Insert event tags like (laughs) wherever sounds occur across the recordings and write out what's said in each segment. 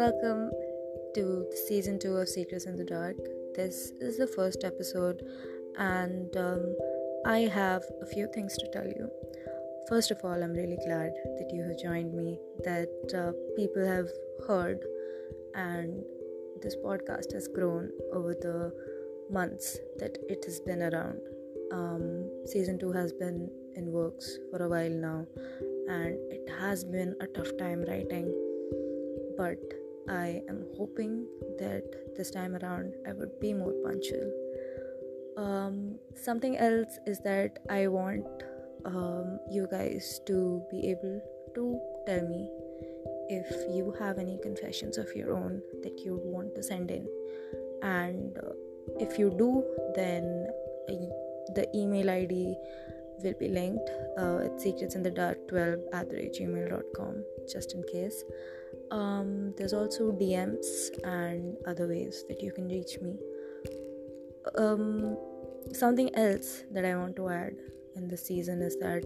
Welcome to season 2 of Secrets in the Dark. This is the first episode, and um, I have a few things to tell you. First of all, I'm really glad that you have joined me, that uh, people have heard, and this podcast has grown over the months that it has been around. Um, season 2 has been in works for a while now, and it has been a tough time writing but I am hoping that this time around I would be more punctual. Um, something else is that I want um, you guys to be able to tell me if you have any confessions of your own that you want to send in, and uh, if you do, then uh, the email ID will be linked. Uh, it's secrets in the dark 12 at gmail.com just in case. Um, there's also DMs and other ways that you can reach me. Um, something else that I want to add in this season is that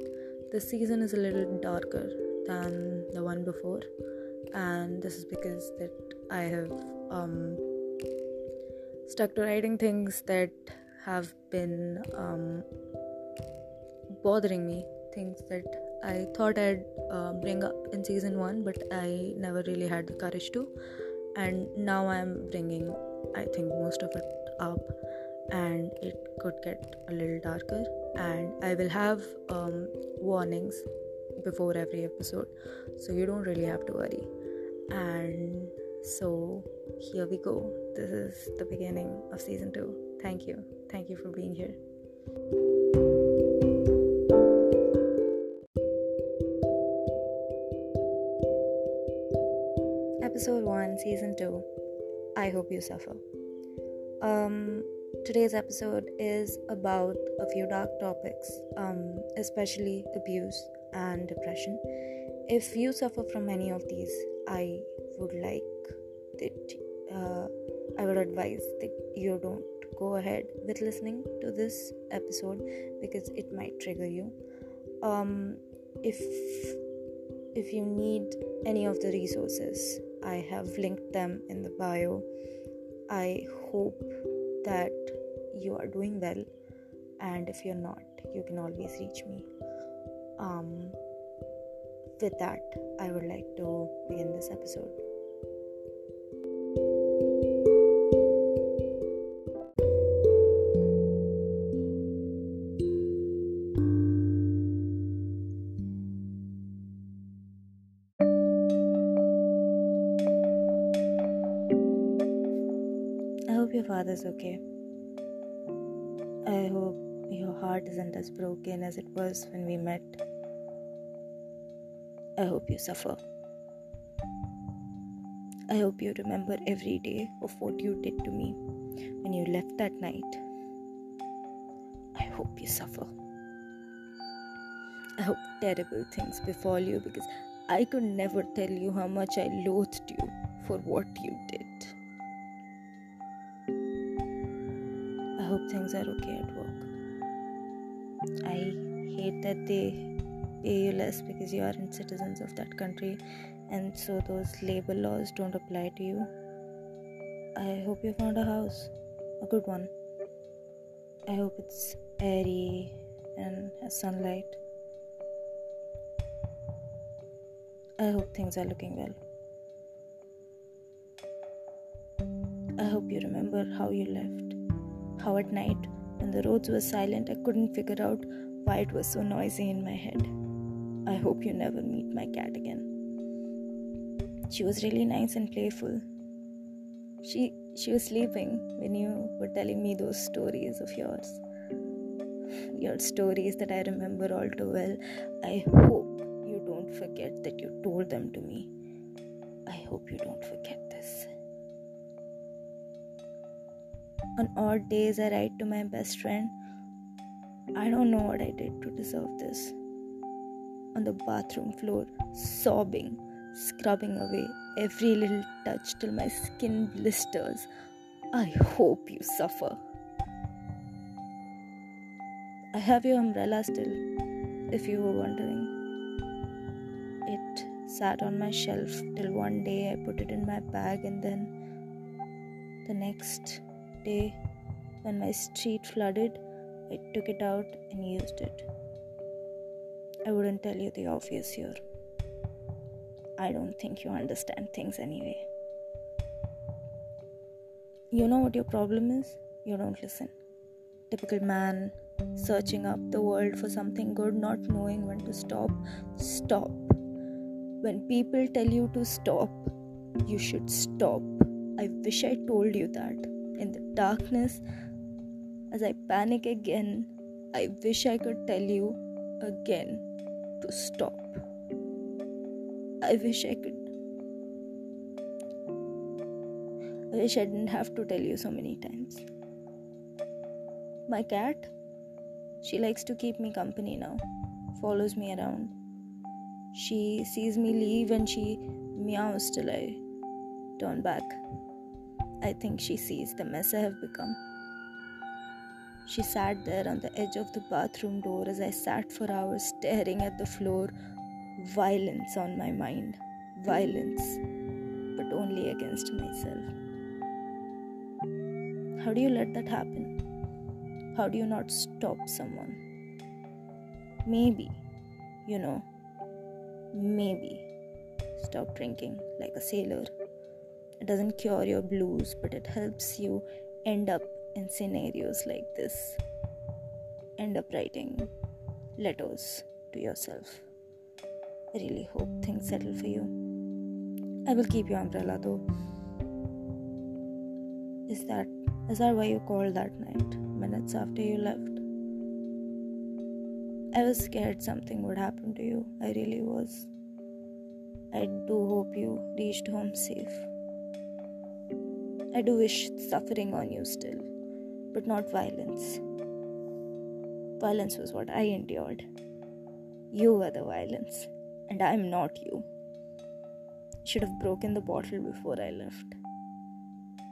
this season is a little darker than the one before, and this is because that I have um, stuck to writing things that have been um, bothering me, things that I thought I'd uh, bring up in season one, but I never really had the courage to. And now I'm bringing, I think, most of it up, and it could get a little darker. And I will have um, warnings before every episode, so you don't really have to worry. And so here we go. This is the beginning of season two. Thank you. Thank you for being here. Episode 1, season 2. I hope you suffer. Um, today's episode is about a few dark topics, um, especially abuse and depression. If you suffer from any of these, I would like that uh, I would advise that you don't go ahead with listening to this episode because it might trigger you. Um, if if you need any of the resources I have linked them in the bio. I hope that you are doing well, and if you're not, you can always reach me. Um, with that, I would like to begin this episode. Father's okay. I hope your heart isn't as broken as it was when we met. I hope you suffer. I hope you remember every day of what you did to me when you left that night. I hope you suffer. I hope terrible things befall you because I could never tell you how much I loathed you for what you did. Hope things are okay at work. I hate that they pay you less because you aren't citizens of that country and so those labor laws don't apply to you. I hope you found a house, a good one. I hope it's airy and has sunlight. I hope things are looking well. I hope you remember how you left at night, when the roads were silent, I couldn't figure out why it was so noisy in my head. I hope you never meet my cat again. She was really nice and playful. She she was sleeping when you were telling me those stories of yours. Your stories that I remember all too well. I hope you don't forget that you told them to me. I hope you don't forget this. On odd days, I write to my best friend. I don't know what I did to deserve this. On the bathroom floor, sobbing, scrubbing away every little touch till my skin blisters. I hope you suffer. I have your umbrella still, if you were wondering. It sat on my shelf till one day I put it in my bag, and then the next day, when my street flooded, I took it out and used it. I wouldn't tell you the obvious here. I don't think you understand things anyway. You know what your problem is? You don't listen. Typical man searching up the world for something good, not knowing when to stop. Stop. When people tell you to stop, you should stop. I wish I told you that. In the darkness, as I panic again, I wish I could tell you again to stop. I wish I could. I wish I didn't have to tell you so many times. My cat, she likes to keep me company now, follows me around. She sees me leave and she meows till I turn back. I think she sees the mess I have become. She sat there on the edge of the bathroom door as I sat for hours staring at the floor, violence on my mind. Violence, but only against myself. How do you let that happen? How do you not stop someone? Maybe, you know, maybe stop drinking like a sailor. It doesn't cure your blues, but it helps you end up in scenarios like this. End up writing letters to yourself. I really hope things settle for you. I will keep your umbrella though. Is that is that why you called that night, minutes after you left? I was scared something would happen to you. I really was. I do hope you reached home safe. I do wish suffering on you still but not violence. Violence was what I endured. You were the violence, and I'm not you. Should have broken the bottle before I left.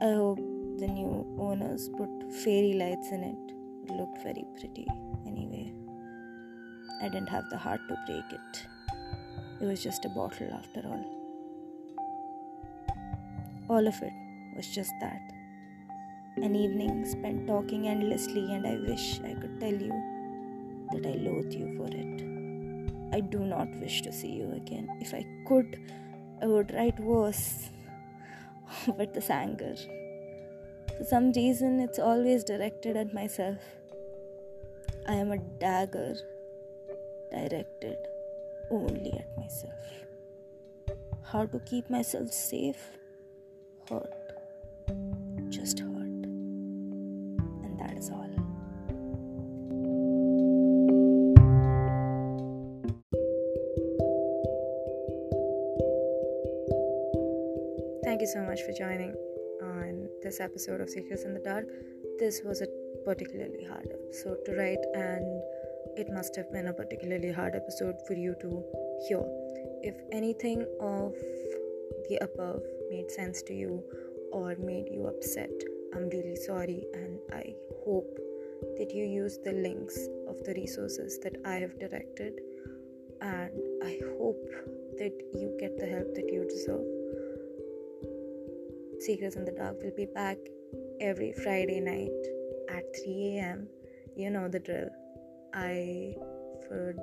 I hope the new owners put fairy lights in it. It looked very pretty anyway. I didn't have the heart to break it. It was just a bottle after all. All of it was just that an evening spent talking endlessly, and I wish I could tell you that I loathe you for it. I do not wish to see you again. If I could, I would write worse (laughs) with this anger. For some reason, it's always directed at myself. I am a dagger directed only at myself. How to keep myself safe? Hurt. Thank you so much for joining on this episode of Secrets in the Dark. This was a particularly hard episode to write, and it must have been a particularly hard episode for you to hear. If anything of the above made sense to you or made you upset, I'm really sorry, and I hope that you use the links of the resources that I have directed, and I hope that you get the help that you deserve. Secrets in the Dark will be back every Friday night at 3 a.m. You know the drill. I would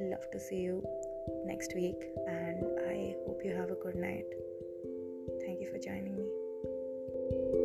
love to see you next week, and I hope you have a good night. Thank you for joining me.